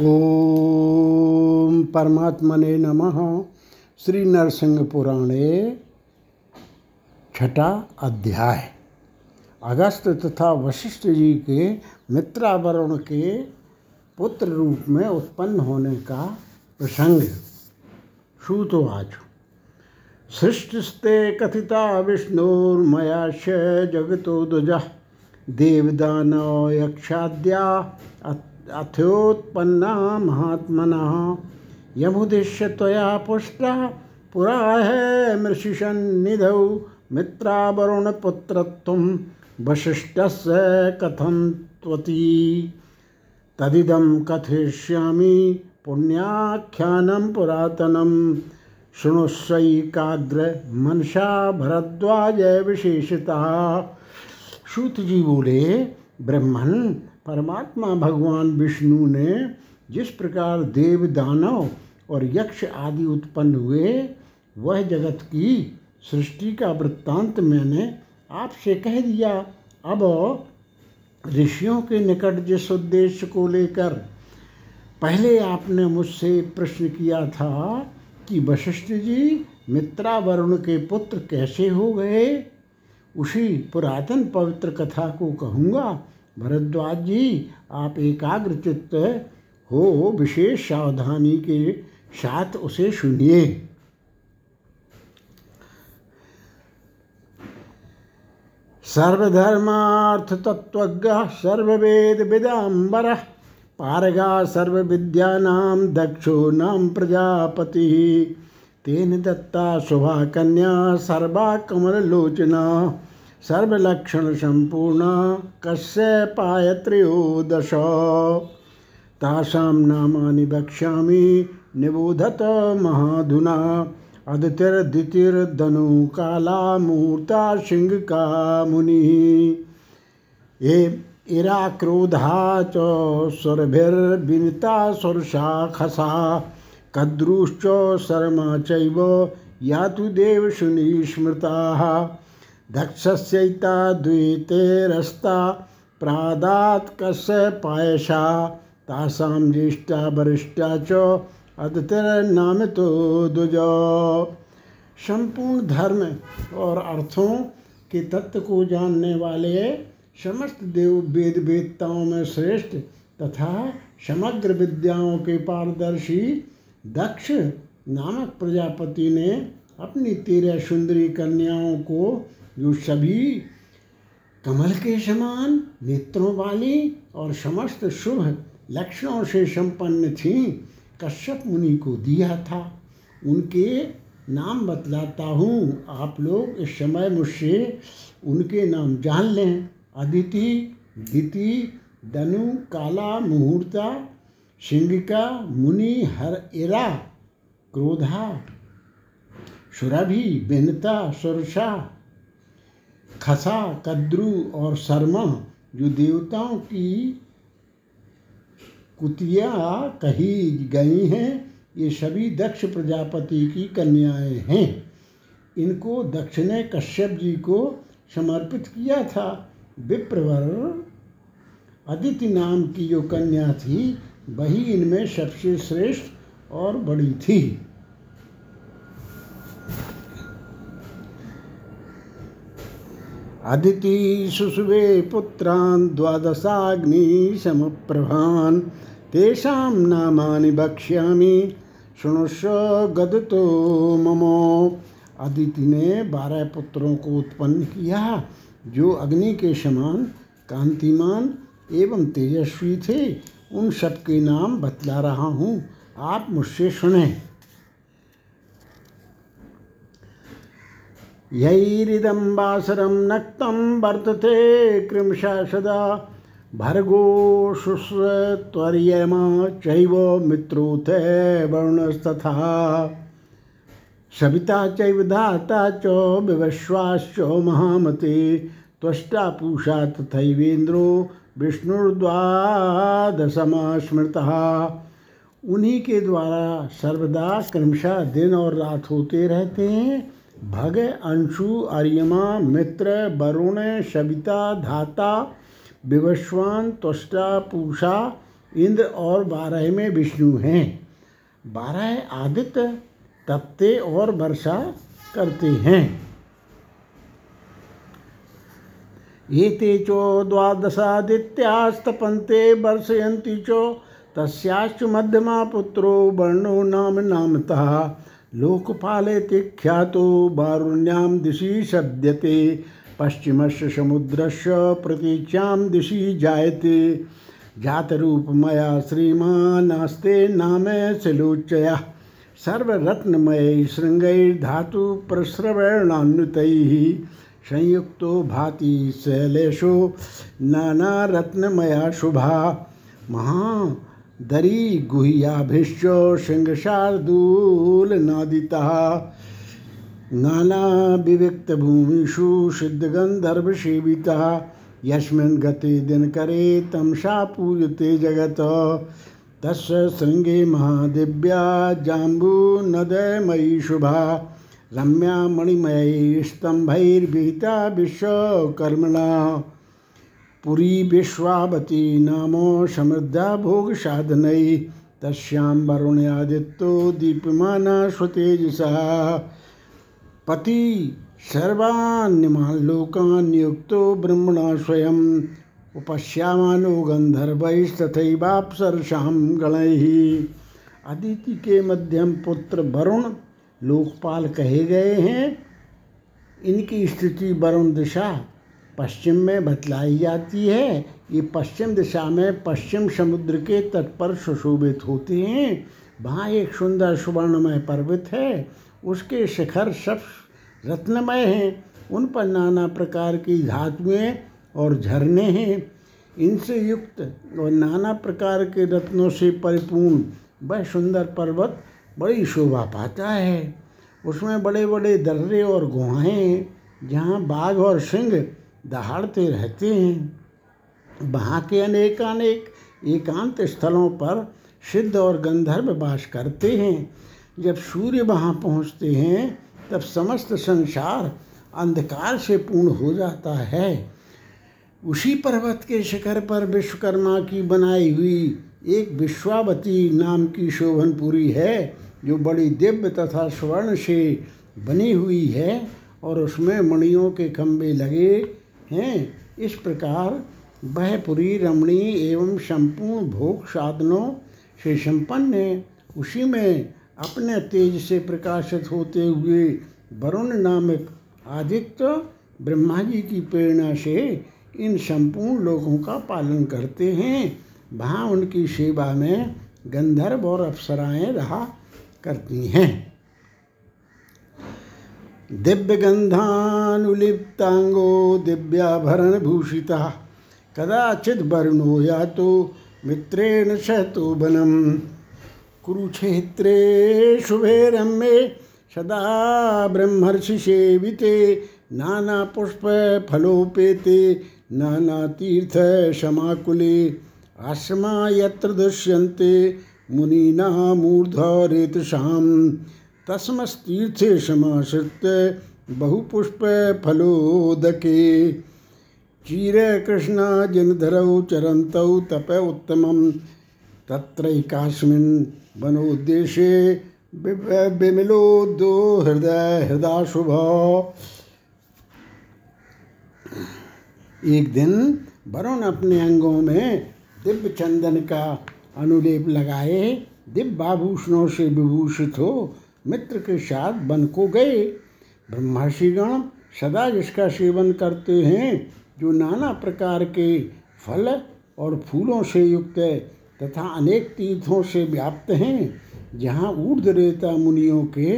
ओम परमात्मने नमः। श्री नरसिंह पुराणे छठा अध्याय। अगस्त तथा वशिष्ठ जी के मित्रावरण के पुत्र रूप में उत्पन्न होने का प्रसंग। श्रुतवाच सृष्टिस्ते कथिता विष्णुर्मयाश जगतो दुजा देवदानव यक्षाद्या अथोत्पन्ना महात्मनः यमुद्दिश्य त्वया पुष्टः, पुरा है मृषिषन्निधौ मित्रावरुणपुत्रत्वं वसिष्ठस्य कथं त्वती। तदिदं कथयिष्यामि पुण्याख्यानं पुरातनं। शृणुस्वैकाग्र मनसा भरद्वाज विशेषता। श्रुत जी बोले ब्रह्मण परमात्मा भगवान विष्णु ने जिस प्रकार देव दानव और यक्ष आदि उत्पन्न हुए, वह जगत की सृष्टि का वृत्तांत मैंने आपसे कह दिया। अब ऋषियों के निकट जिस उद्देश्य को लेकर पहले आपने मुझसे प्रश्न किया था कि वशिष्ठ जी, मित्रा वरुण के पुत्र कैसे हो गए? उसी पुरातन पवित्र कथा को कहूँगा। भरद्वाज जी आप एकाग्र चित्त हो, विशेष सावधानी के साथ उसे सुनिए। सर्वधर्मार्थ तत्व सर्ववेद विदाम्बर पारगा सर्वविद्यानां दक्षो नाम प्रजापति। तेन दत्ता, शुभा कन्या, सर्वा कमललोचना। सर्वलक्षण संपूर्ण कस्य पायत्रयोदश? तासां नामानि वक्ष्यामि निबोधत महाधुना। अदितिर्दितिर्धनु काला मूर्ता सिंहका मुनिः ए इरा क्रोधा च सुरभिर्विनिता सुरशाखसा कद्रुश्च शर्मा चैव यातु देवशुनि स्मृताः। दक्षस्यैता द्वैतेरस्ता प्रादात् कस्य पायसा तासां ज्येष्ठा वरिष्ठा च तो दुजो संपूर्ण धर्म और अर्थों के तत्व को जानने वाले समस्त देव वेद वेदताओं में श्रेष्ठ तथा समग्र विद्याओं के पारदर्शी दक्ष नामक प्रजापति ने अपनी तेरह सुंदरी कन्याओं को जो सभी कमल के समान, नेत्रों वाली और समस्त शुभ लक्षणों से संपन्न थी। कश्यप मुनि को दिया था। उनके नाम बतलाता हूँ। आप लोग इस समय मुझसे उनके नाम जान लें। अदिति, दिति, दनु, काला, मुहूर्ता सिंगिका मुनि, हर इरा क्रोधा, सुरभि, बिनता, सुरसा खसा, कद्रु और शर्मा जो देवताओं की कुतिया कही गई हैं, ये सभी दक्ष प्रजापति की कन्याएँ हैं। इनको दक्ष ने कश्यप जी को समर्पित किया था। विप्रवर अदिति नाम की जो कन्या थी, वही इनमें सबसे श्रेष्ठ और बड़ी थी। अदिति सुसुवे पुत्रान् द्वादशाग्निशमप्रभान् तेषां नामानि वक्ष्यामि शृणुष्व गदतो ममो। अदिति ने बारह पुत्रों को उत्पन्न किया। जो अग्नि के समान, कांतिमान एवं तेजस्वी थे, उन सब के नाम बतला रहा हूँ। आप मुझसे सुने। यैरिदं वासरं नक्तं वर्तते कृंशा सदा चैव मित्रोथ वर्णस्तथा। सविता चैव धाता च विवश्वाश्च महामते। त्वष्टा पूषा तथैवेन्द्रो विष्णुर्द्वादशमा उन्हीं के द्वारा सर्वदा क्रमशः दिन और रात होते रहते हैं। भग अंशु अर्यमा मित्र वरुण सविता धाता विवस्वान त्वष्टा पूषा, इंद्र और बारह में विष्णु हैं। बारह आदित्य तपते और वर्षा करते हैं। ये चो द्वादशादित्यास्तपन्ते वर्षयन्ति चो, तस्याश्च मध्यमा पुत्रो वर्णो नाम नामतः। लोकपाले ख्यातो बारुण्यां दिशि शब्दते, पश्चिमस्य समुद्रस्य प्रतीच्यां दिशि जायते। जातरूपमया श्रीमानास्ते नाम शिलोच्चयः सर्वरत्नमय शृङ्गैर्धातु प्रस्रवणान्वितैः। संयुक्तो भाति शैलेशो नानारत्नमया शुभा। महादरी गुह्याभिश्च सिंहशार्दूलनादितः नानाविविक्तभूमिषु सिद्धगन्धर्वसेवितः यस्मिन् गते दिनकरे तमसा पूयते जगत्। तस्य शृङ्गे महादिव्या जाम्बूनदमयी शुभा। रम्या मणिमयैस्तम्भैर्विहिता विश्वकर्मणा। पुरी विश्वावती नामो समृद्धा भोग भोगसाधनैः तस्यां वरुण्यादित्यो दीप्यमाना स्वतेजसा। पति सर्वान्यमान् लोकान् नियुक्तो ब्रह्मणा स्वयं उपश्यामानो गंधर्वैस्तथैवाप्सरसां गणैः। अदिति के मध्यम पुत्र वरुण लोकपाल कहे गए हैं। इनकी स्थिति वरुण दिशा पश्चिम में बतलाई जाती है। ये पश्चिम दिशा में पश्चिम समुद्र के तट पर सुशोभित होते हैं। वहाँ एक सुंदर सुवर्णमय पर्वत है। उसके शिखर सब रत्नमय हैं। उन पर नाना प्रकार की धातुएँ और झरने हैं। इनसे युक्त और नाना प्रकार के रत्नों से परिपूर्ण वह सुंदर पर्वत बड़ी शोभा पाता है। उसमें बड़े बड़े दर्रे और गुहाएँ हैं, जहाँ बाघ और सिंह दहाड़ते रहते हैं। वहाँ के अनेकानेक एकांत स्थलों पर सिद्ध और गंधर्व वास करते हैं। जब सूर्य वहाँ पहुँचते हैं, तब समस्त संसार अंधकार से पूर्ण हो जाता है। उसी पर्वत के शिखर पर विश्वकर्मा की बनाई हुई एक विश्वावती नाम की शोभनपुरी है, जो बड़ी दिव्य तथा स्वर्ण से बनी हुई है और उसमें मणियों के खंभे लगे हैं। इस प्रकार वह पुरी रमणीय एवं संपूर्ण भोग साधनों से संपन्न है। उसी में अपने तेज से प्रकाशित होते हुए वरुण नामक आदित्य ब्रह्मा जी की प्रेरणा से इन संपूर्ण लोगों का पालन करते हैं। वहाँ उनकी सेवा में गंधर्व और अप्सराएँ रहा करती हैं। दिव्य गंधानुलिप्तांगो दिव्याभरण भूषिता कदाचित वर्णो या तो मित्रेण सहतो बनम कुरुक्षेत्रे शुभे रम्ये सदा नाना तीर्थ समाकुले आश्रमा यत्र दृश्यन्ते मूर्धरेतसां तस्मस्तीर्थे समाश्रित्य बहुपुष्पफलोदके चीरकृष्णा जिनधरौ चरन्तौ तप उत्तमं तत्रैकास्मिन् वनोद्देशे दो हृदय हृदय शुभ एक दिन वरुण अपने अंगों में दिव्य चंदन का अनुलेप लगाए। दिव्य आभूषणों से विभूषित हो मित्र के साथ वन को गए। ब्रह्मर्षिगण सदा जिसका सेवन करते हैं, जो नाना प्रकार के फल और फूलों से युक्त है तथा अनेक तीर्थों से व्याप्त हैं, जहाँ ऊर्धरेता मुनियों के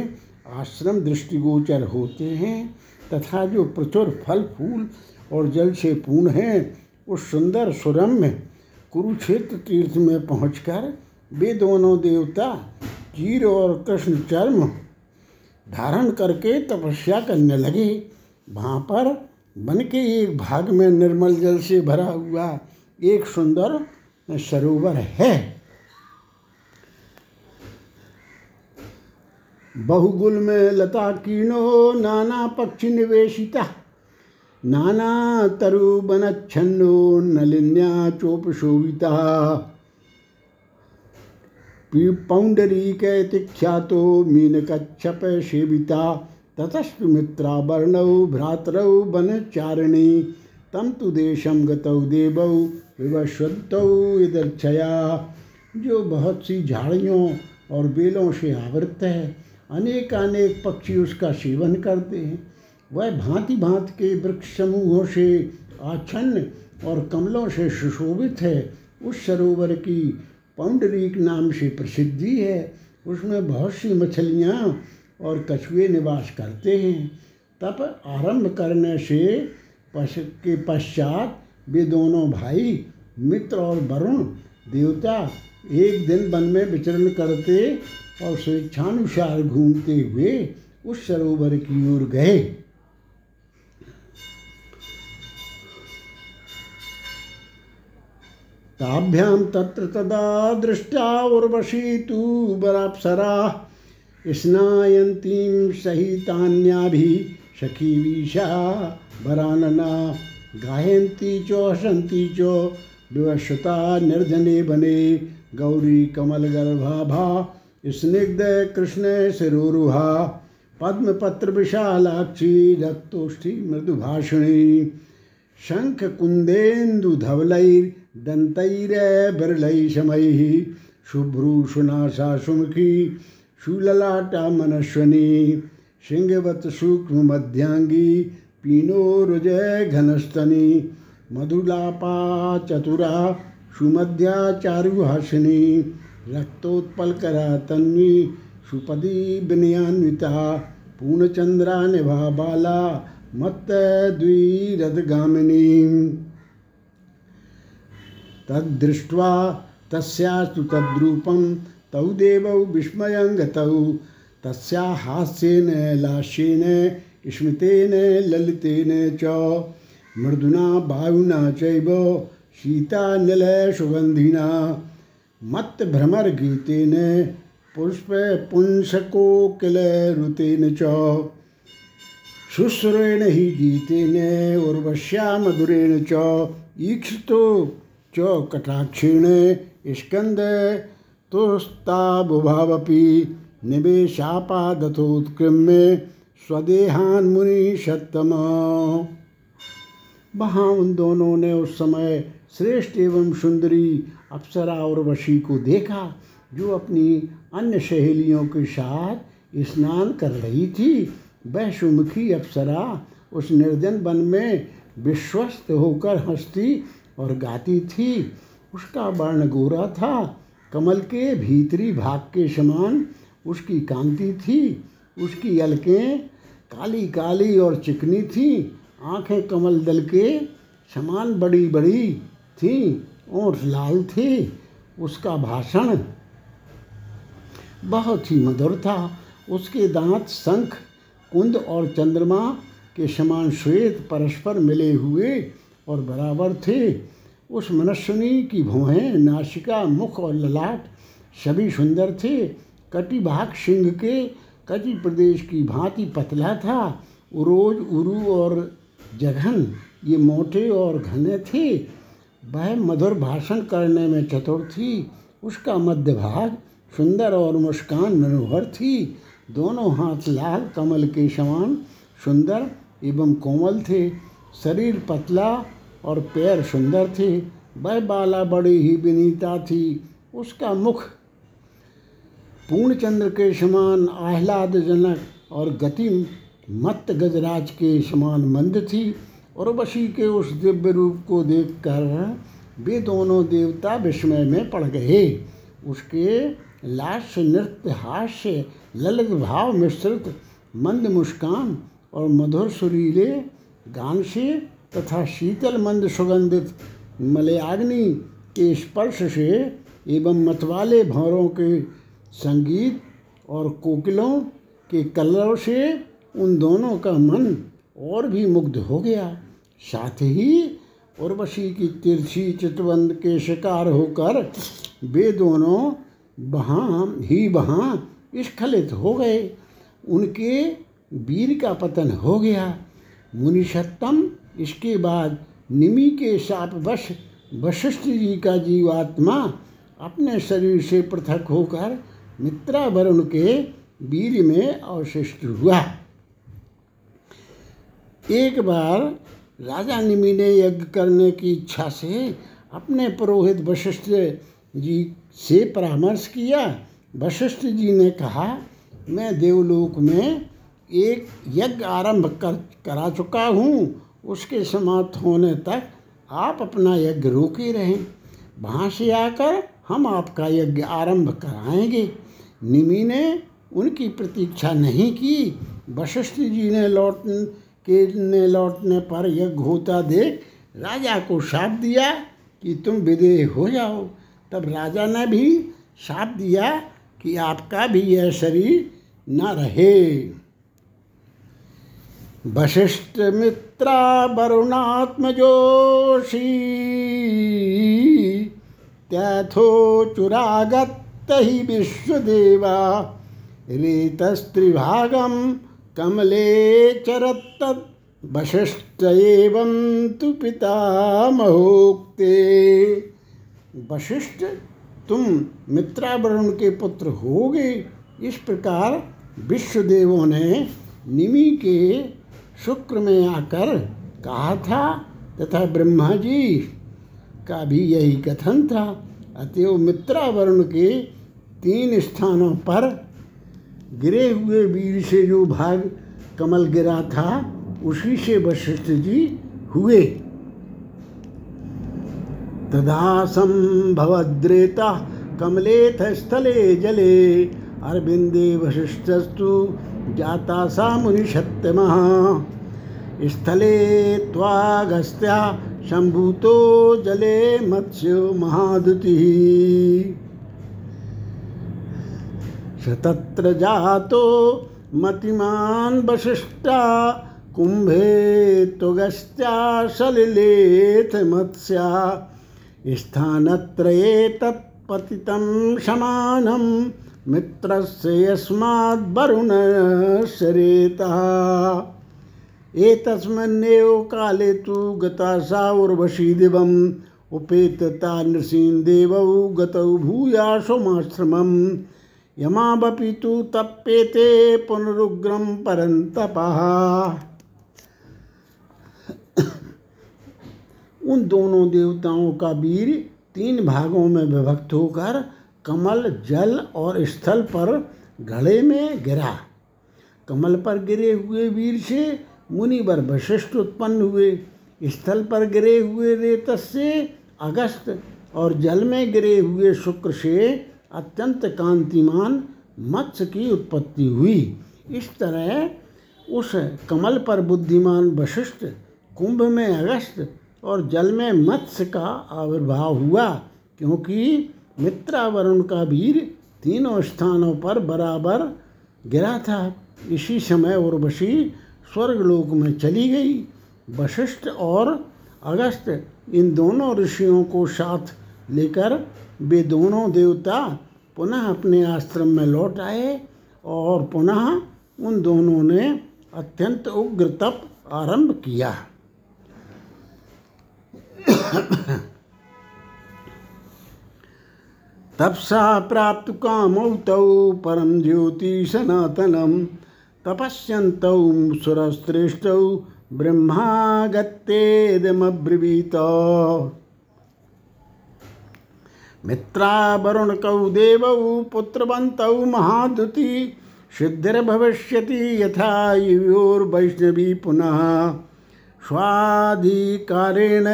आश्रम दृष्टिगोचर होते हैं तथा जो प्रचुर फल, फूल और जल से पूर्ण हैं, उस सुंदर सुरम्य कुरुक्षेत्र तीर्थ में पहुंचकर वे दोनों देवता चीर और कृष्ण चर्म धारण करके तपस्या करने लगे। वहाँ पर वन के एक भाग में निर्मल जल से भरा हुआ एक सुंदर सरोवर है। बहुगुल में लता कीनो, नाना पक्षी निवेशिता, नाना तरु बन बनच्छन्नो नलिन्या चोप शोभिता पौण्डरीकैति ख्यातो मीनकच्छप सेविता ततस्तु मित्रावर्णौ भ्रातरौ वनचारिणी तम तु देशम गतौ देवौ विवस्वतौ इदर्छया जो बहुत सी झाड़ियों और बेलों से आवृत है अनेक अनेक पक्षी उसका सेवन करते हैं। वह भांति भांति के वृक्ष समूहों से आच्छन्न और कमलों से सुशोभित है, उस सरोवर की पौंडरीक नाम से प्रसिद्धि है। उसमें बहुत सी मछलियाँ और कछुए निवास करते हैं। तप आरंभ करने से पश, के पश्चात वे दोनों भाई, मित्र और वरुण, देवता, एक दिन वन में विचरण करते और स्वेच्छानुसार घूमते हुए उस सरोवर की ओर गए। ताभ्याम तत्र तदा दृष्टा उर्वशी तु बराप्सरा स्नायन्तीं सहितान्याभि सखी वीशा वरानना गायन्ती च, हसन्ती च विवशता निर्जने बने। गौरी कमलगर्भाभा शिरोरुहा पद्मपत्र विशालाक्षी रक्तोष्ठी मृदुभाषिणी। शंख कुंदेन्दु धवलैर्दन्तैर्बिरलैः शमैः शुभ्रूषुनाशा सुमुखी शूललाटा मनस्वनी सिंहवत सूक्ष्म मध्यांगी पीनोरुजय घनस्तनी, मधुलापा चतुरा, सुमध्या चारुहासिनी, रक्तोत्पलकरा तन्वी, सुपदी विनयान्विता पूर्णचंद्रा निभा बाला मत्त द्विरथगामिनी तद्दृष्ट्वा तस्यास्तु तद्रूपं तौ देवौ विस्मयं गतौ। तस्या हास्येन ललितेन च। मृदुना वायुना चैव शीतानिलयसुगन्धिना मत्भ्रमरगीतेन पुष्पपुंसकोकिलरुतेन च। शुश्रूरेण हि गीतेन उर्वश्या मधुरेण च। ईक्षितो च कटाक्षेण स्कन्द तुस्ताबुभावपि स्वदेहान मुनि सत्तम वहाँ उन दोनों ने उस समय श्रेष्ठ एवं सुंदरी अप्सरा और वशी को देखा, जो अपनी अन्य सहेलियों के साथ स्नान कर रही थी। वह सुमुखी अप्सरा उस निर्जन वन में विश्वस्त होकर हंसती और गाती थी। उसका वर्ण गोरा था। कमल के भीतरी भाग के समान उसकी कांति थी। उसकी अलकें काली काली और चिकनी थी। आँखें कमल दल के समान बड़ी बड़ी थी और लाल थे। उसका भाषण बहुत ही मधुर था। उसके दांत, शंख, कुंद और चंद्रमा के समान श्वेत परस्पर मिले हुए और बराबर थे। उस मनुष्यनी की भुहें नासिका मुख और ललाट, सभी सुंदर थे। कटिभाग सिंह के, कटी प्रदेश की भांति पतला था। उरोज, उरु और जघन, ये मोटे और घने थे। वह मधुर भाषण करने में चतुर थी। उसका मध्य भाग सुंदर और मुस्कान मनोहर थी। दोनों हाथ लाल, कमल के समान सुंदर एवं कोमल थे। शरीर पतला और पैर सुंदर थे, वह बाला बड़ी ही विनीता थी। उसका मुख पूर्णचंद्र के समान आह्लादजनक और गति मत गजराज के समान मंद थी और वशी के उस दिव्य रूप को देखकर वे दोनों देवता विस्मय में पड़ गए। उसके लास्य नृत्य, हास्य, ललित भाव, मिश्रित मंद मुस्कान और मधुर सुरीले गान से तथा शीतल मंद सुगंधित मलयाग्नि के स्पर्श से एवं मतवाले भौरों के संगीत और कोकिलों के कलरव से उन दोनों का मन और भी मुग्ध हो गया। साथ ही उर्वशी की तिरछी चितबंद के शिकार होकर वे दोनों वहाँ ही वहाँ स्खलित हो गए। उनके वीर का पतन हो गया। मुनिषत्तम इसके बाद निमि के शाप वश वशिष्ठ जी का जीवात्मा अपने शरीर से पृथक होकर मित्रा वरुण के वीर में अवशिष्ट हुआ। एक बार राजा निमि ने यज्ञ करने की इच्छा से अपने पुरोहित वशिष्ठ जी से परामर्श किया। वशिष्ठ जी ने कहा, मैं देवलोक में एक यज्ञ आरंभ कर, करा चुका हूँ उसके समाप्त होने तक आप अपना यज्ञ रोके रहें। वहाँ से आकर हम आपका यज्ञ आरंभ कराएँगे। निमि ने उनकी प्रतीक्षा नहीं की। वशिष्ठ जी ने लौट के ने लौटने पर यज्ञ होता देख राजा को शाप दिया कि तुम विदेह हो जाओ। तब राजा ने भी शाप दिया कि आपका भी यह शरीर न रहे। वशिष्ठ मित्रा वरुणात्मजोषी। चुरागत ही विश्वदेवा। रीतस्त्रिभागम कमले चरत वशिष्ठ एवं तु पितामहोक्ते। वशिष्ठ, तुम मित्रावरुण के पुत्र होगे इस प्रकार विश्वदेवों ने निमि के शुक्र में आकर कहा था तथा ब्रह्मा जी का भी यही कथन था। अतएव मित्रावरुण के तीन स्थानों पर गिरे हुए वीर से जो भाग कमल गिरा था, उसी से वशिष्ठ जी हुए। तदा संभवद्रेता कमलेथ स्थले जले। अरविंदे वशिष्ठस्तु जाता सा मुनिषत्तमः स्थले त्वागस्त्या शम्भूतो जले मत्स्य महादुतिः। तत्र जातो मतिमान् वशिष्ठा कुम्भे त्वगस्त्या सलिलेथ मत्स्या। स्थानत्रये तत्पतितं समानं मित्रस्य यस्माद्वरुणस्य रेतः एतस्मिन्नेव काले तु गता सा उर्वशी दिवम्, उपेतता नृसीन् देवौ गतौ भूयाशुमाश्रमम्। यमावपि तु तप्येते पुनरुग्रं परन्तपः। उन दोनों देवताओं का वीर तीन भागों में विभक्त होकर कमल, जल और स्थल पर घड़े में गिरा। कमल पर गिरे हुए वीर से मुनिवर वशिष्ठ उत्पन्न हुए। स्थल पर गिरे हुए रेतस से अगस्त और जल में गिरे हुए शुक्र से अत्यंत कांतिमान मत्स्य की उत्पत्ति हुई। इस तरह उस कमल पर बुद्धिमान वशिष्ठ कुंभ में अगस्त और जल में मत्स्य का आविर्भाव हुआ, क्योंकि मित्रावरुण का वीर तीनों स्थानों पर बराबर गिरा था। इसी समय उर्वशी स्वर्गलोक में चली गई। वशिष्ठ और अगस्त इन दोनों ऋषियों को साथ लेकर वे दोनों देवता पुनः अपने आश्रम में लौट आए और पुनः उन दोनों ने अत्यंत उग्र तप आरंभ किया। तपसा प्राप्त कामौ तौ परम ज्योति सनातनम तपस्यन्तौ सुरश्रेष्ठौ ब्रह्मागत्येदमब्रवीत मित्रावरुणकौ देवौ पुत्रवन्तौ महादुति सिद्धिर्भविष्यति यथा युयोर्वैष्णवी पुनः। स्वाधिकारेण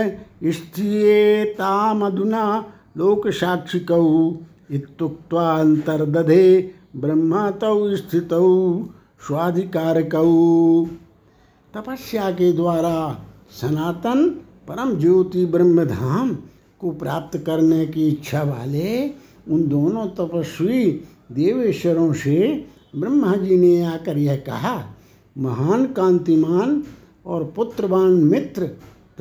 लोकसाक्षिकौ। इत्युक्त्वान्तर्दधे ब्रह्मा तौ स्थितौ स्वाधिकारकौ। तपस्या के द्वारा सनातन परम ज्योति ब्रह्मधाम को प्राप्त करने की इच्छा वाले उन दोनों तपस्वी देवेश्वरों से ब्रह्मा जी ने आकर यह कहा, महान कांतिमान और पुत्रवान मित्र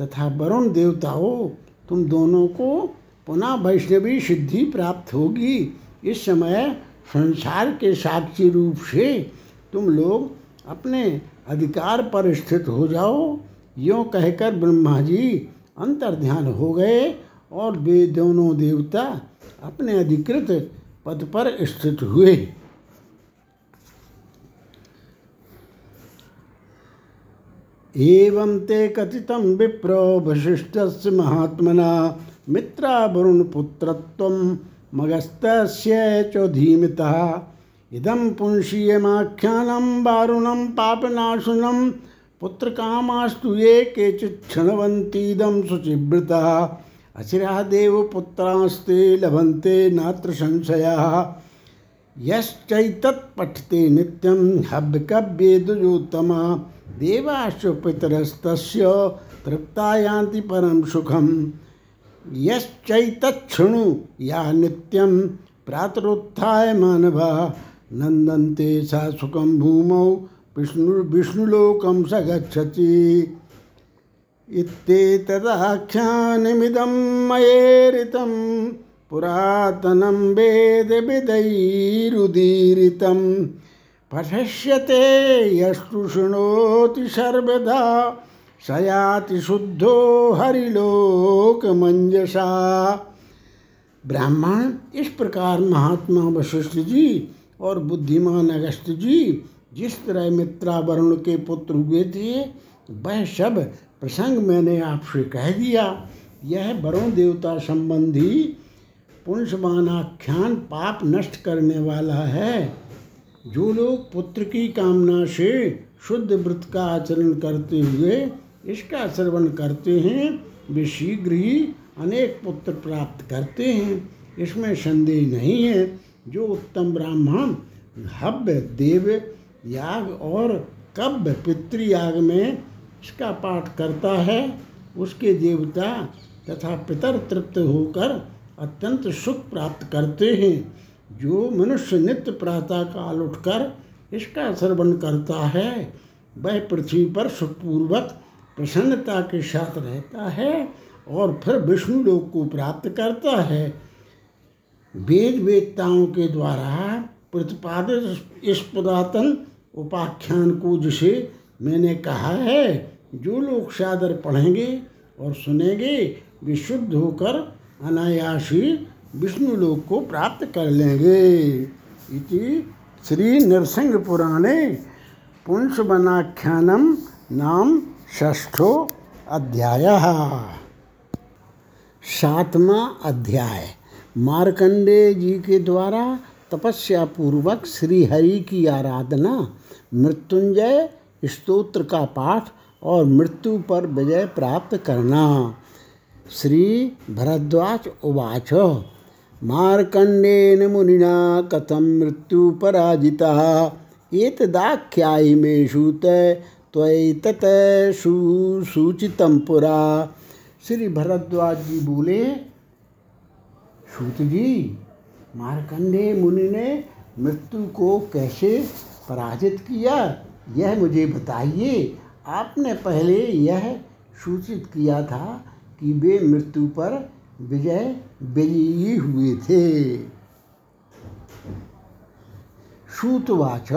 तथा वरुण देवताओं, तुम दोनों को पुनः वैष्णवी सिद्धि प्राप्त होगी। इस समय संसार के साक्षी रूप से तुम लोग अपने अधिकार पर स्थित हो जाओ। यों कहकर ब्रह्मा जी अंतर ध्यान हो गए और वे दोनों देवता अपने अधिकृत पद पर स्थित हुए। एवं ते कथितं विप्रो वशिष्ठस्य महात्मना मित्रावरुणपुत्रत्वं मगस्तस्य च धीमितः। इदं पुंशीयमाख्यानं वारुणं पापनाशुनं, पुत्रकामास्तु ये केचित् क्षणवन्तीदं शुचिवृतः अचिरा देवपुत्रास्ते लभन्ते नात्र संशयः। यश्चैतत्पठते नित्यं हव्यकव्येदुजोत्तमा देवाश्च पितरस्तस्य तृप्ता यान्ति परं सुखं यश्चैतच्छृणु या नित्यं प्रातरुत्थाय मानवा, नन्दन्ते सा सुखं भूमौ, विष्णु विष्णुलोकं स गच्छति। इत्येतदाख्यानमिदं मयेरितं, पुरातनं वेदविदैरुदीरितं पठष्यते यस्तु शृणोति सर्वदा स याति शुद्धो हरिलोकमंजसा ब्राह्मण, इस प्रकार महात्मा वशिष्ठ जी और बुद्धिमान अगस्त जी, जिस तरह मित्रा वरुण के पुत्र हुए थे, वह सब प्रसंग मैंने आपसे कह दिया। यह वरुण देवता संबंधी पुंसमानाख्यान पाप नष्ट करने वाला है। जो लोग पुत्र की कामना से शुद्ध व्रत का आचरण करते हुए इसका श्रवण करते हैं, वे शीघ्र ही अनेक पुत्र प्राप्त करते हैं। इसमें संदेह नहीं है, जो उत्तम ब्राह्मण हव्य देव याग और कव्य पितृयाग में इसका पाठ करता है, उसके देवता तथा पितर तृप्त होकर अत्यंत सुख प्राप्त करते हैं। जो मनुष्य नित्य प्रातः काल उठकर इसका श्रवण करता है, वह पृथ्वी पर सुखपूर्वक प्रसन्नता के साथ रहता है और फिर विष्णु लोक को प्राप्त करता है। वेद वेदताओं के द्वारा प्रतिपादित इस पुरातन उपाख्यान को जिसे मैंने कहा है, जो लोग सादर पढ़ेंगे और सुनेंगे, वे शुद्ध होकर अनायासी विष्णु लोक को प्राप्त कर लेंगे। इति श्री नरसिंह पुराणे पुंसवनाख्यानम नाम षष्ठो अध्याय। सातवा अध्याय। मार्कंडे जी के द्वारा तपस्या पूर्वक श्री हरि की आराधना, मृत्युंजय स्तोत्र का पाठ और मृत्यु पर विजय प्राप्त करना। श्री भरद्वाज उवाच। मार्कंडेन मुनिना कथम मृत्यु पराजिता एक एतदाख्यायि मे सूत त्वैतत सुसूचितम पुरा। श्री भरद्वाज जी बोले सूत जी मार्कंडे मुनि ने मृत्यु को कैसे पराजित किया? यह मुझे बताइए। आपने पहले यह सूचित किया था कि वे मृत्यु पर विजय विजयी हुए थे। सूतवाच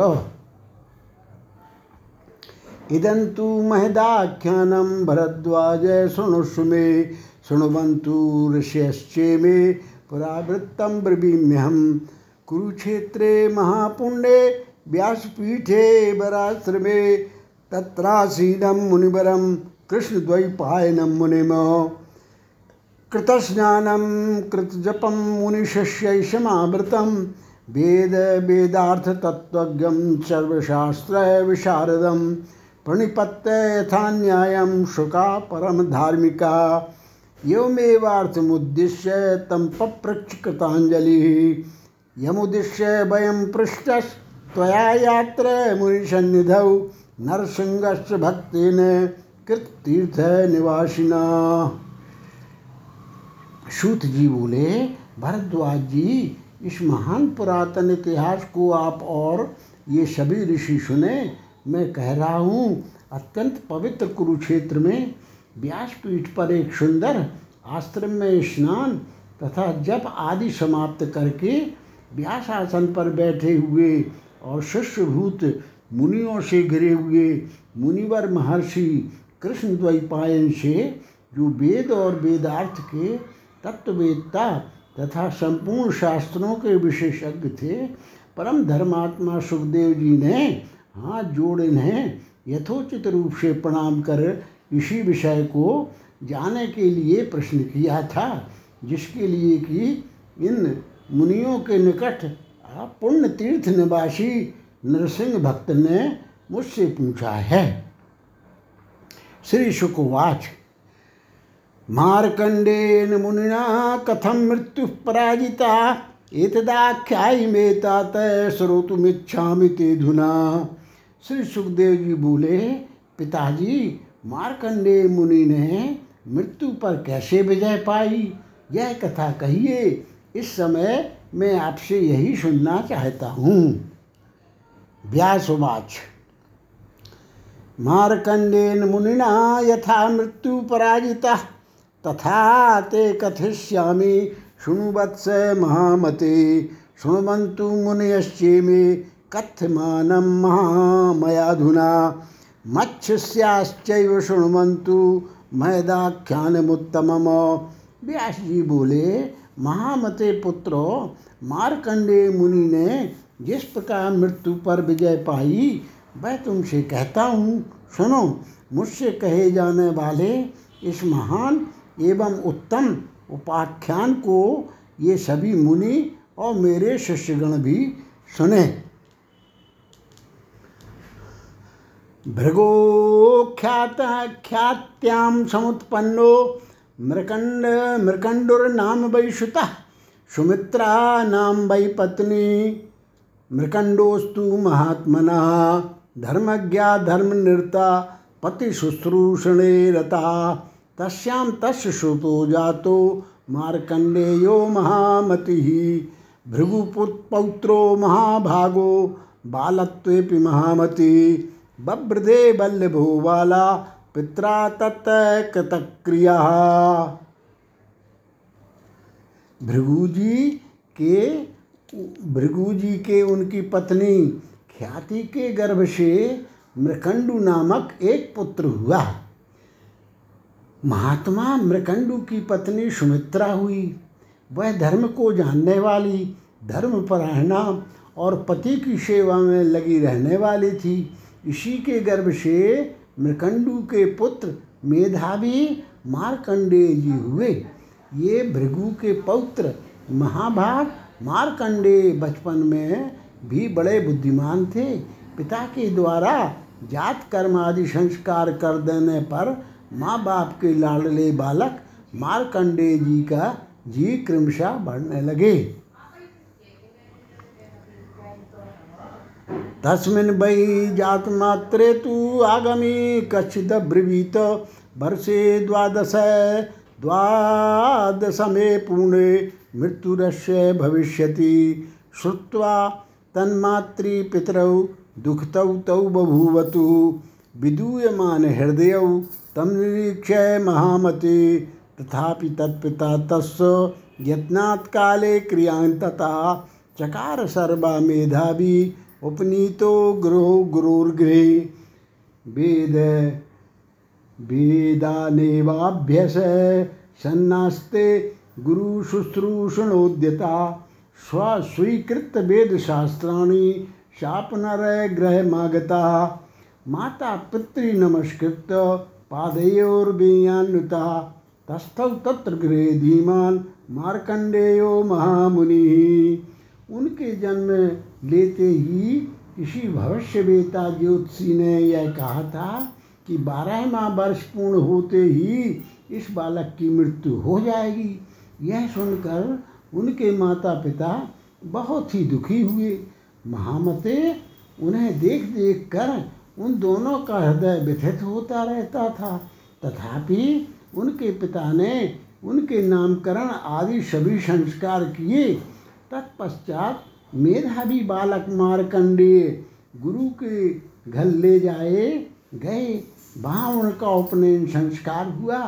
इदंतु महदाख्यानम भरद्वाज शृणुष्व मे शृण्वन्तु ऋष्यश्चे मे, पुरावृत्तं ब्रवीम्यहं कुरुक्षेत्रे महापुण्ये व्यासपीठे वराश्रमे तत्रासीनं मुनिवरं कृष्णद्वैपायनं मुनिम। कृतस्नानं, कृतजपं मुनिशिष्यै समावृतं वेद, वेदार्थतत्त्वज्ञं सर्वशास्त्रविशारदं प्रणिपत्य यथा न्यायं शुका परमधार्मिका एवमेवार्थमुद्दिश्य तं पप्रच्छ कृताञ्जलिः यमुद्दिश्य, वयं पृष्टस्त्वया यात्र मुनिसन्निधौ नरसिंहश्च भक्तेन, कृततीर्थनिवासिना। सूत जी बोले, भरद्वाज जी, इस महान पुरातन इतिहास को आप और ये सभी ऋषि सुने, मैं कह रहा हूँ, अत्यंत पवित्र कुरुक्षेत्र में व्यासपीठ पर एक सुंदर आश्रम में स्नान तथा जप आदि समाप्त करके व्यास आसन पर बैठे हुए और शिष्यभूत मुनियों से घिरे हुए मुनिवर महर्षि कृष्ण द्वैपायन से, जो वेद और वेदार्थ के तत्ववेदता तथा संपूर्ण शास्त्रों के विशेषज्ञ थे। परम धर्मात्मा सुखदेव जी ने हाथ जोड़ इन्हें यथोचित रूप से प्रणाम कर इसी विषय को जाने के लिए प्रश्न किया था, जिसके लिए कि इन मुनियों के निकट पुण्य तीर्थ निवासी नरसिंह भक्त ने मुझसे पूछा है। श्री शुकवाच मार्कंडेन मुनिना कथम मृत्यु पराजिता? एतदाख्यायी में तात श्रोतुमिच्छामि ते धुना। श्री सुखदेव जी बोले, पिताजी मार्कंडे मुनि ने मृत्यु पर कैसे विजय पाई? यह कथा कहिए, इस समय मैं आपसे यही सुनना चाहता हूँ। व्यासवाच। मार्कंडेन मुनिना यथा मृत्यु पराजिता। तथा ते कथिष्यामि शृणुवत्स महामते। शृण्वन्तु मुनयश्चे मे कथमानं महामयाधुना। मत्स्याश्चैव शृण्वन्तु मैदाख्यानमुत्तमम व्यास जी बोले, महामते पुत्र मारकंडे मुनि ने जिस प्रकार मृत्यु पर विजय पाई वह तुमसे कहता हूँ, सुनो, मुझसे कहे जाने वाले इस महान एवं उत्तम उपाख्यान को ये सभी मुनि और मेरे शिष्यगण भी सुने। भृगोख्यात ख्यात्यां समुत्पन्नो मृकंड मृकंडुर्नाम वै सुता सुमित्रा नाम वै पत्नी मृकंडोस्तु महात्मना धर्मज्ञा धर्मनिरता पति शुश्रूषणे रता तस्यां तस्य जातो मार्कंडेयो महामति। भृगुपुत्रौ महाभागो बालत्वेपि महामति। बभ्रदे बल्लभो बाला पित्रा तत्कृतक्रिया भृगु जी के भृगुजी के उनकी पत्नी ख्याति के गर्भ से मृकंडु नामक एक पुत्र हुआ। महात्मा मृकंडु की पत्नी सुमित्रा हुई। वह धर्म को जानने वाली, धर्म धर्मपरायणा और पति की सेवा में लगी रहने वाली थी। इसी के गर्भ से मृकंडू के पुत्र मेधावी मारकंडे जी हुए। ये भृगु के पौत्र महाभाग मारकंडे बचपन में भी बड़े बुद्धिमान थे। पिता के द्वारा जात कर्म आदि संस्कार कर देने पर माँ बाप के लाडले बालक मारकंडे जी का जी क्रमशः बढ़ने लगे। तस्मिन् वै जातमात्रे तु आगमी कश्चिदब्रवीत वर्षे द्वादश, द्वादशमे पुणे मृत्युरस्य भविष्यति। श्रुत्वा तन्मातृपितरौ दुःखतौ तौ बभूवतु। विदूयमान हृदयौ तं निरीक्ष्य महामते, तथापि तत्पिता तस्य यत्नात् काले क्रियान्तता चकार सर्वा मेधावी उपनीतो गृह गुरुर्गृहे। वेद, वेदानेवाभ्यस सन्नास्ते गुरुशुश्रूषणोद्यता स्वस्वीकृत वेदशास्त्राणि शापनरग्रहमागता। माता पितृनमस्कृत पादयोर्वियान्विता तस्थौ तत्र गृह धीमान मार्कंडेयो महामुनि। उनके जन्म लेते ही किसी भविष्यवेता ज्योतिषी ने यह कहा था कि बारह माह वर्ष पूर्ण होते ही इस बालक की मृत्यु हो जाएगी। यह सुनकर उनके माता पिता बहुत ही दुखी हुए। महामते उन्हें देख देख कर उन दोनों का हृदय व्यथित होता रहता था। तथापि उनके पिता ने उनके नामकरण आदि सभी संस्कार किए। तत्पश्चात मेधावी बालक मारकंडेय गुरु के घर ले जाए गए। वहाँ उनका उपनयन संस्कार हुआ।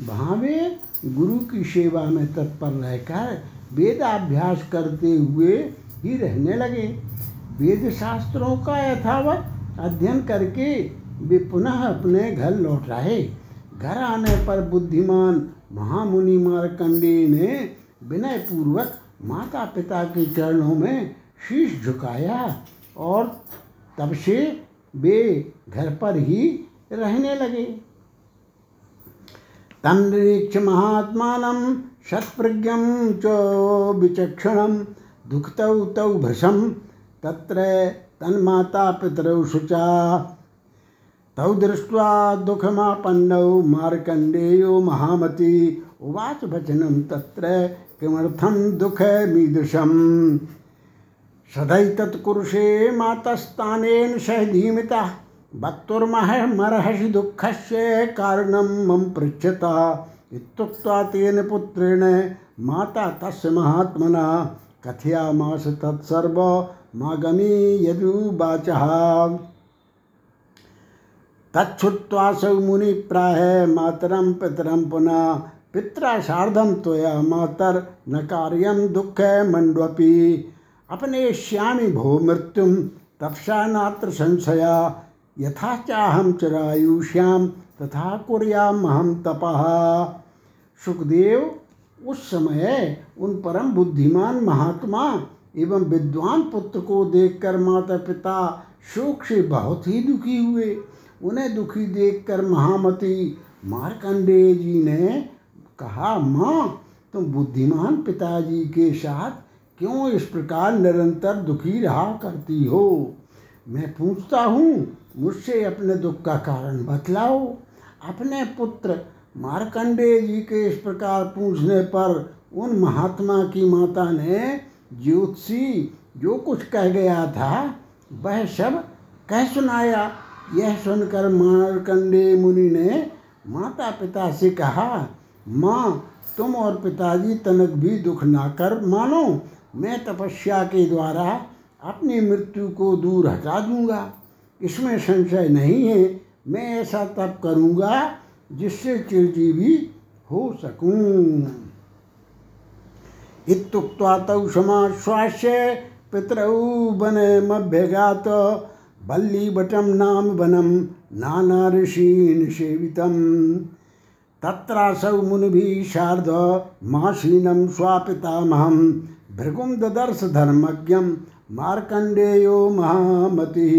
वहाँ वे गुरु की सेवा में तत्पर रहकर वेदाभ्यास करते हुए ही रहने लगे। वेद शास्त्रों का यथावत अध्ययन करके वे पुनः अपने घर लौट रहे घर आने पर बुद्धिमान महामुनि मारकंडे ने विनय पूर्वक माता पिता के चरणों में शीश झुकाया और तब से वे घर पर ही रहने लगे। तन्निरीक्ष महात्मानं शतप्रज्ञं च विचक्षणं दुःखतौ तौ भृशं तत्र तन्माता पितरौ शुचा। तौ दृष्ट्वा दुःखमापन्नौ मार्कण्डेयो महामती। उवाच वचनं तत्र किमर्थं दुःखमीदृशम् सदैतत्कुरुषे मातस्तानेन सह धीमिता वक्तुर्मह मर्हसि दुःखस्य कारणं मम पृच्छता। इत्युक्त्वा तेन पुत्रेण माता तस्य महात्मना। कथयामास तत्सर्वमागमी यदुवाचः। तच्छ्रुत्वासौ मुनिप्राह मातरं पितरं पुनः पित्रा सार्धं त्वया मातर न कार्यं दुःख मण्डपी अपने श्यामी भो मृत्युम तपसा नात्र संशया। यथा चाहम चरायुष्याम तथा कुर्याम हम तपः। सुखदेव, उस समय उन परम बुद्धिमान महात्मा एवं विद्वान पुत्र को देखकर माता पिता शोक से बहुत ही दुखी हुए। उन्हें दुखी देखकर महामती मार्कंडेय जी ने कहा, माँ, तुम बुद्धिमान पिताजी के साथ क्यों इस प्रकार निरंतर दुखी रहा करती हो? मैं पूछता हूँ, मुझसे अपने दुख का कारण बतलाओ। अपने पुत्र मार्कंडेय जी के इस प्रकार पूछने पर उन महात्मा की माता ने ज्योतिषी जो कुछ कह गया था, वह सब कह सुनाया। यह सुनकर मार्कंडेय मुनि ने माता पिता से कहा, माँ, तुम और पिताजी तनक भी दुख ना कर मानो। मैं तपस्या के द्वारा अपनी मृत्यु को दूर हटा दूँगा। इसमें संशय नहीं है। मैं ऐसा तब करूँगा जिससे चिरजीवी हो सकूँ। इत्युक्त्वा तौ समाश्वास्य पितरौ वनमभ्यगात बल्लीवटं नाम वनं नाना ऋषीन् सेवितं तत्रासौ मुनिभिः सार्ध मासीनं स्वापितामहं भृगुं ददर्श धर्मज्ञं मार्कंडेयो महामति।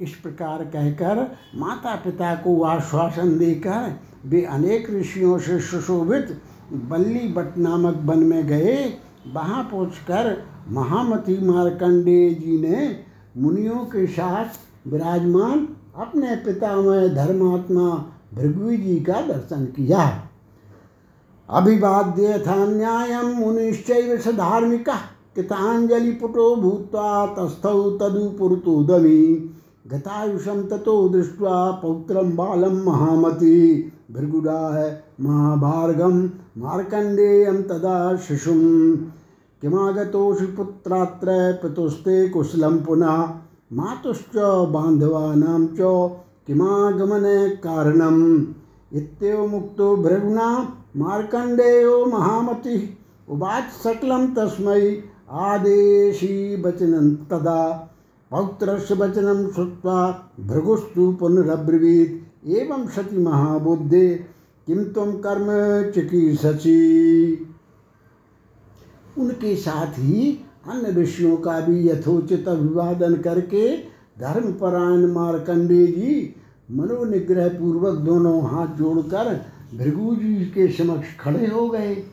इस प्रकार कहकर माता पिता को आश्वासन देकर वे अनेक ऋषियों से सुशोभित बल्ली बट नामक वन में गए, वहाँ पहुँचकर महामती मार्कंडेय जी ने मुनियों के साथ विराजमान अपने पितामह धर्मात्मा भृगु जी का दर्शन किया। अभिवाद्य था न्याय मुनिश्चैव स धार्मिका कृताञ्जलिपुटो भूत्वा तस्थौ तदुपुरतोदमी गतायुषं ततो दृष्ट्वा पौत्रं बालं महामती। भृगुडाः महाभार्गं मार्कण्डेयं तदा शिशुं किमागतोषि पुत्रात्र पितुस्ते कुशलं पुनः मातुश्च बान्धवानां च किमागमने कारणम्। इत्येवमुक्तो भृगुणा मार्कण्डेयो महामतिः। उवाच सकलं तस्मै आदेशी वचनं तदा। पौत्रस्य वचनं श्रुत्वा भृगुस्तु पुनरब्रवीत्। एवं सति महाबुद्धे किम तुम कर्म चिकीर्षि उनके साथ ही अन्य ऋषियों का भी यथोचित अभिवादन करके धर्मपरायण मार्कंडे जी मनोनिग्रह पूर्वक दोनों हाथ जोड़कर भृगु जी के समक्ष खड़े हो गए।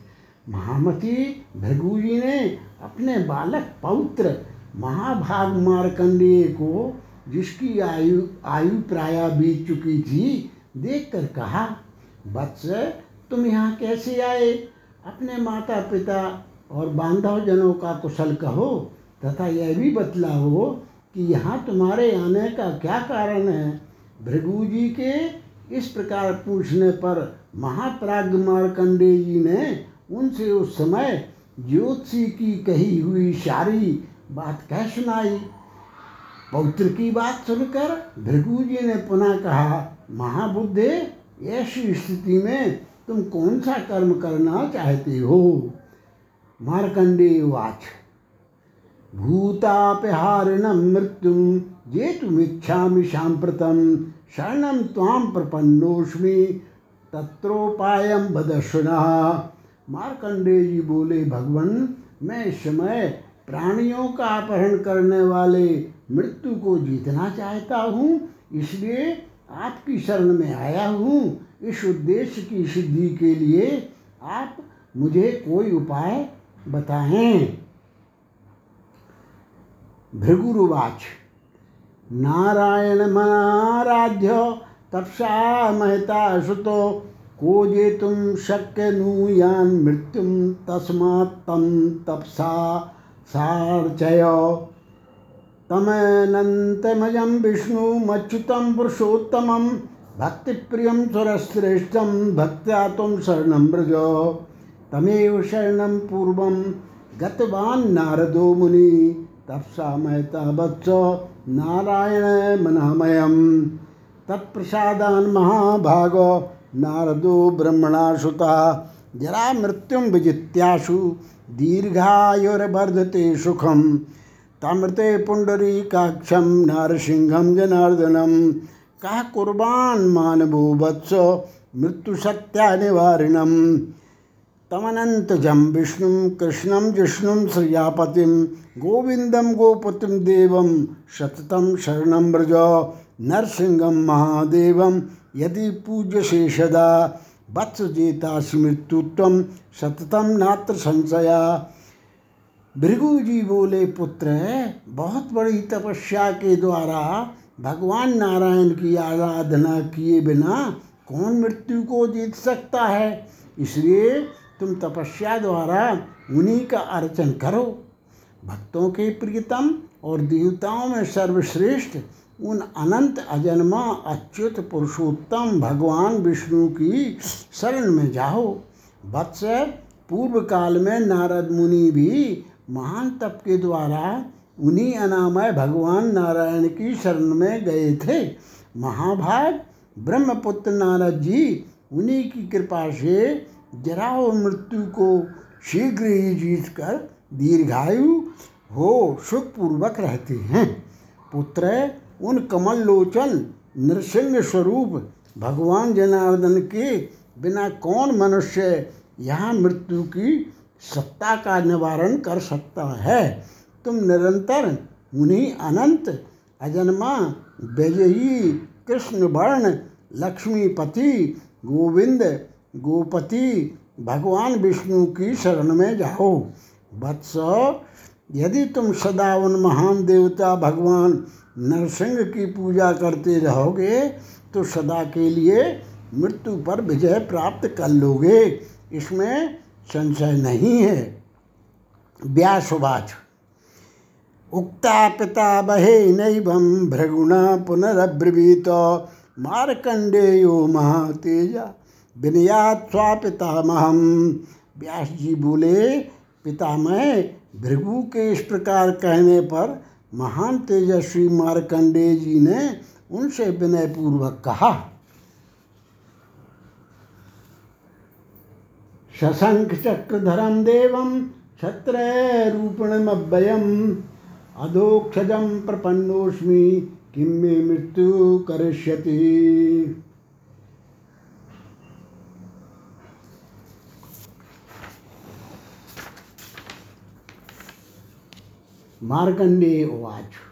महामती, भृगु जी ने अपने बालक पौत्र महाभाग मार्कंडेय को जिसकी आयु आयु प्राय बीत चुकी थी, देखकर कहा वत्स तुम यहाँ कैसे आए? अपने माता पिता और बांधवजनों का कुशल कहो, तथा यह भी बतलाओ कि यहाँ तुम्हारे आने का क्या कारण है? भृगु जी के इस प्रकार पूछने पर महाप्राग मार्कंडेय जी ने उनसे उस समय ज्योतिषी की कही हुई सारी बात कह सुनाई। पौत्र की बात सुनकर भृगु जी ने पुनः कहा, महाबुद्धे, ऐसी स्थिति में तुम कौन सा कर्म करना चाहते हो? मार्कंडे वाच, भूतापहारिणं मृत्युं जेतुमिच्छामि साम्प्रतं, शरणं त्वां प्रपन्नोऽस्मि, तत्रोपायं वदर्शनः। मार्कंडे जी बोले, भगवान, मैं इस समय प्राणियों का अपहरण करने वाले मृत्यु को जीतना चाहता हूँ, इसलिए आपकी शरण में आया हूँ। इस उद्देश्य की सिद्धि के लिए आप मुझे कोई उपाय बताएँ। भृगुरुवाच, नारायण मनाराध्य तपसा महता सुतो को जे तुम शक्य नूयान मृत्युम तस्मात् तम तपसा सार्चय। तमनन्तमजं विष्णुमच्युतं पुरुषोत्तमं, भक्तिप्रियं सुरश्रेष्ठं, भक्त्या त्वं शरणं व्रज। तमेव शरणं पूर्वं गतवान् नारदो मुनि, तपसा महता वत्स नारायण मनामयं तत्प्रसादान् महाभाग नारदो ब्रह्मणासुता जरा मृत्युं विजित्याशु दीर्घायुर्वर्धते सुखम। तामृते पुंडरीकाक्षम नारसिंहम जनार्दनम कह कुर्बान मानवो वत्स मृत्यु सत्या निवारिणम तमनंतजम विष्णु कृष्णम जिष्णु श्रियापतिम गोविंदम गोपतिम देवम सततम शरण व्रज नरसिंहम महादेव, यदि पूज्य शेषदा वत्स जेता स्मृत्युत्व सततम नात्र संशया। भृगु जी बोले, पुत्र, बहुत बड़ी तपस्या के द्वारा भगवान नारायण की आराधना किए बिना कौन मृत्यु को जीत सकता है? इसलिए तुम तपस्या द्वारा उन्हीं का अर्चन करो। भक्तों के प्रियतम और देवताओं में सर्वश्रेष्ठ, उन अनंत अजन्मा अच्युत पुरुषोत्तम भगवान विष्णु की शरण में जाओ। वत्स पूर्व काल में नारद मुनि भी महान तप के द्वारा उन्हीं अनामय भगवान नारायण की शरण में गए थे। महाभाग, ब्रह्मपुत्र नारद जी, उन्हीं की कृपा से जरा और मृत्यु को शीघ्र ही जीत कर दीर्घायु हो सुखपूर्वक रहते हैं। पुत्र, उन कमल लोचन नृसिंह स्वरूप भगवान जनार्दन के बिना कौन मनुष्य यहाँ मृत्यु की सत्ता का निवारण कर सकता है। तुम निरंतर उन्हीं अनंत, अजन्मा विजयी कृष्ण वर्ण लक्ष्मीपति, गोविंद, गोपति, भगवान विष्णु की शरण में जाओ। वत्स, यदि तुम सदा उन महान देवता भगवान नरसिंह की पूजा करते रहोगे तो सदा के लिए मृत्यु पर विजय प्राप्त कर लोगे। इसमें संशय नहीं है। व्यासवाच। उक्ता पिता बहे नैवम भृगुणा पुनरब्रवीत। मारकंडेयो महातेजा। विनयात स्वापितामहम। व्यास जी बोले, पितामह, भृगु के इस प्रकार कहने पर महान तेजस्वी मार्कंडे जी ने उनसे विनयपूर्वक कहा। देवम छत्र रूपणमव्ययम अधोक्षजम प्रपन्नोस्मी किम मे मृत्यु करिष्यति मार्कंडे उवाच।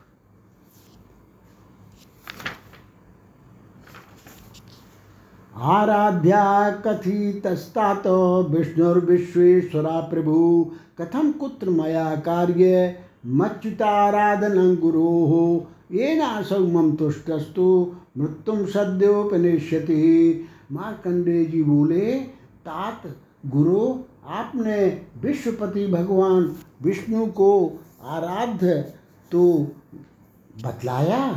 आराध्या कथितस्तात, विष्णुर्विश्वेश्वरा प्रभु। कथम कुत्र मया कार्य? मच्युताराधनं गुरोः येनासौ मम तुष्टस्तु मृत्युम सद्योपनिष्यति मार्कंडे जी बोले, तात, गुरु, आपने विश्वपति भगवान विष्णु को आराध्य तो बतलाया?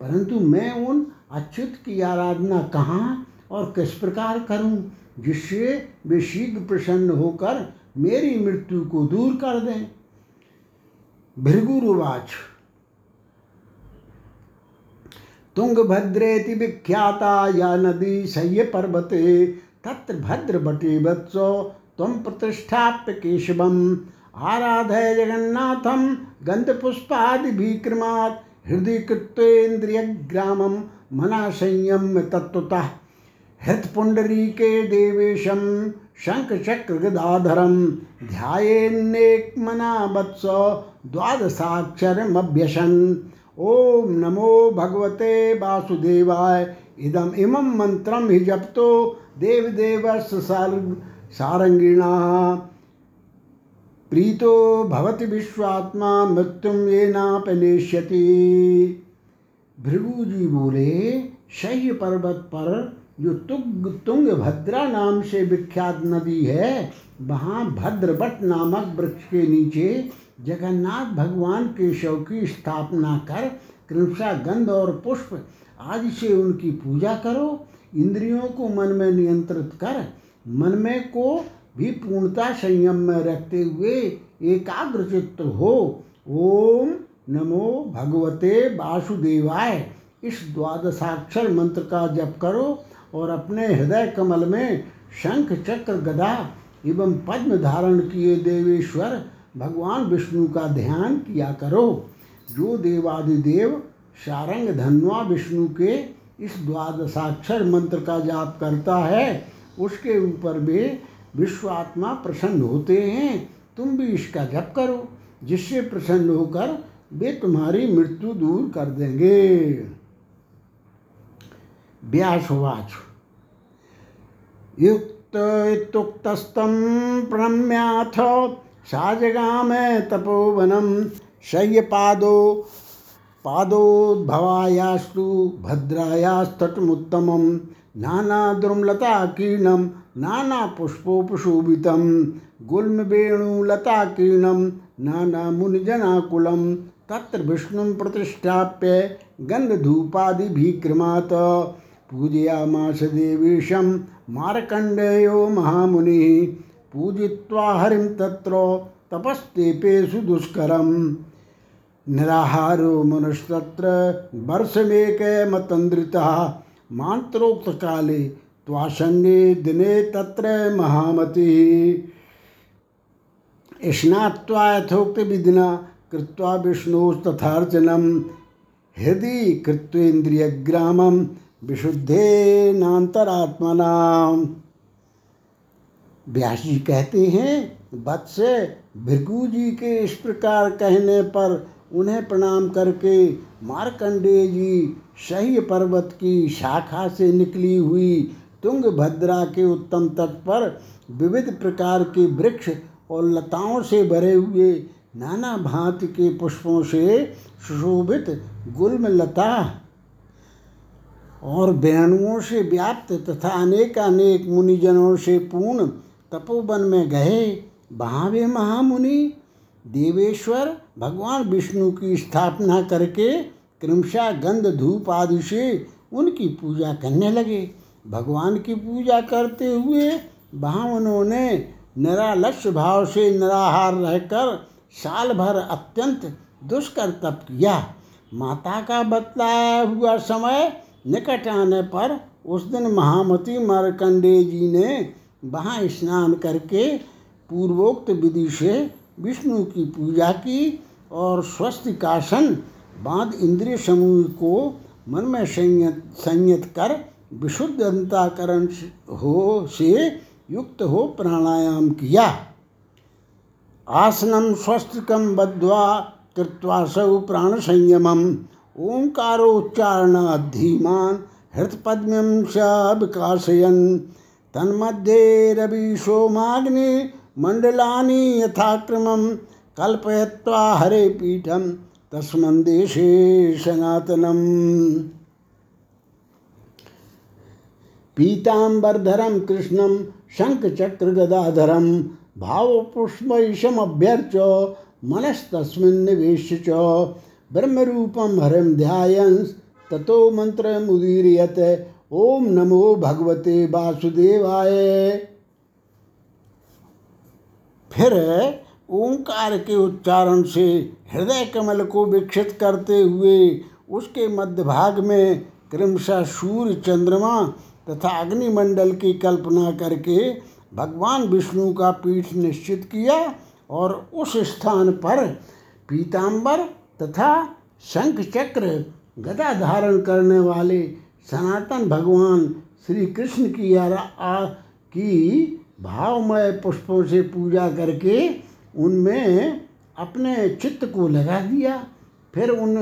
परंतु मैं उन अच्युत की आराधना कहाँ और किस प्रकार करूँ, जिससे वे शीघ्र प्रसन्न होकर मेरी मृत्यु को दूर कर दें? भृगुरुवाच। तुंगभद्रेति विख्याता या नदी सह्य पर्वते, तत्र भद्र बटे वत्सो तम प्रतिष्ठाप्य केशवम। आराधय जगन्नाथम गंधपुष्पादि विक्रमात् हृदय कृत्वेन्द्रिय ग्रामम मना संयम्य तत्वतः हृत पुंडरी के देवेशम शंख चक्र गदाधरम ध्यान्नेकमना वत्स द्वादशाक्षरमभ्यसन ओम नमो भगवते वासुदेवाय, इदम इमं मंत्रम हि जपतो देवदेवस्य सारंगिणा प्रीतो भवति विश्वात्मा मृत्युम ये नापनेष्यति भृगु जी बोले शह्य पर्वत पर जो तुंग तुंग भद्रा नाम से विख्यात नदी है, वहाँ भद्रवट नामक वृक्ष के नीचे जगन्नाथ भगवान के शव की स्थापना कर कृपा गंध और पुष्प आदि से उनकी पूजा करो। इंद्रियों को मन में नियंत्रित कर, मन में को भी पूर्णता संयम में रखते हुए एकाग्र चित्त हो। ओम नमो भगवते वासुदेवाय। इस द्वादशाक्षर मंत्र का जप करो और अपने हृदय कमल में शंख, चक्र, गदा एवं पद्म धारण किए देवेश्वर, भगवान विष्णु का ध्यान किया करो। जो देवादिदेव सारंग धनवा विष्णु के इस द्वादशाक्षर मंत्र का जाप करता है, उसके ऊपर वे विश्वात्मा प्रसन्न होते हैं। तुम भी इसका जप करो, जिससे प्रसन्न होकर वे तुम्हारी मृत्यु दूर कर देंगे। व्यासवाच। युक्त इत्युक्तस्तं प्रणम्याथ साजगाम तपोवनं शय्यपादो पादोद्भवायास्तु भद्रायास्तटमुत्तमं नानाद्रुमलताकीर्णं नानापुष्पोपशोभितं गुल्मवेणुलताकीर्णं नानामुनिजनाकुलं तत्र विष्णुं प्रतिष्ठाप्य गन्धधूपादिभिक्रमात्। पूजयामास देवीशं मार्कण्डेयो महामुनिः, पूजित्वा हरिं तत्र तपस्तेपेषु दुष्करम् निराहारो मनुष्यत्र वर्षमेकमतन्द्रितः मान्त्रोक्तकाले त्वासन्ने दिने तत्र महामतिः। स्नात्वा यथोक्तविधिना कृत्वा विष्णोस्तथार्चनं हृदि कृत्वेन्द्रियग्रामं विशुद्धेनान्तरात्मना व्यास जी कहते हैं वत्स भृगु जी के इस प्रकार कहने पर उन्हें प्रणाम करके मार्कंडेय जी सह्य पर्वत की शाखा से निकली हुई तुंगभद्रा के उत्तम तट पर विविध प्रकार के वृक्ष और लताओं से भरे हुए नाना भांति के पुष्पों से सुशोभित गुल्म लता और वेणुओं से व्याप्त तथा अनेक अनेक मुनिजनों से पूर्ण तपोवन में गए वहाँ वे महामुनि, देवेश्वर, भगवान विष्णु की स्थापना करके क्रमशः गंध धूप आदि से उनकी पूजा करने लगे। भगवान की पूजा करते हुए वहाँ उन्होंने निरालस्य भाव से निराहार रहकर साल भर अत्यंत दुष्कर तप किया। माता का बतलाया हुआ समय निकट आने पर उस दिन महामती मार्कंडेय जी ने वहाँ स्नान करके पूर्वोक्त विधि से विष्णु की पूजा की और स्वस्तिकासन बाद इंद्रिय समूह को मन में संयत संयत कर विशुद्ध अंताकरण हो से युक्त हो प्राणायाम किया। आसनम स्वस्तिकम बद्वा कृत्वा सौ प्राण संयमम ओंकारोच्चारणाधीमान हृतपद्म स विकासयन। तन्मध्ये रवि सोमाग्नि मंडलानि हरे पीठम तस्मन् देशे सनातनम्। पीताम्बरधरं कृष्णं शङ्खचक्रगदाधरं भावपुष्पैशमभ्यर्च मनस्तस्मिन् निवेश्य च। ब्रह्मरूपं हरिं ध्यायन्स् ततो मन्त्रमुदीरयत। ओम नमो भगवते वासुदेवाय। फिर ओंकार के उच्चारण से हृदय कमल को विकसित करते हुए उसके मध्य भाग में क्रमशः सूर्य चंद्रमा तथा अग्निमंडल की कल्पना करके भगवान विष्णु का पीठ निश्चित किया और उस स्थान पर पीतांबर तथा शंख चक्र गदा धारण करने वाले सनातन भगवान श्री कृष्ण की आरा की भावमय पुष्पों से पूजा करके उनमें अपने चित्त को लगा दिया। फिर उन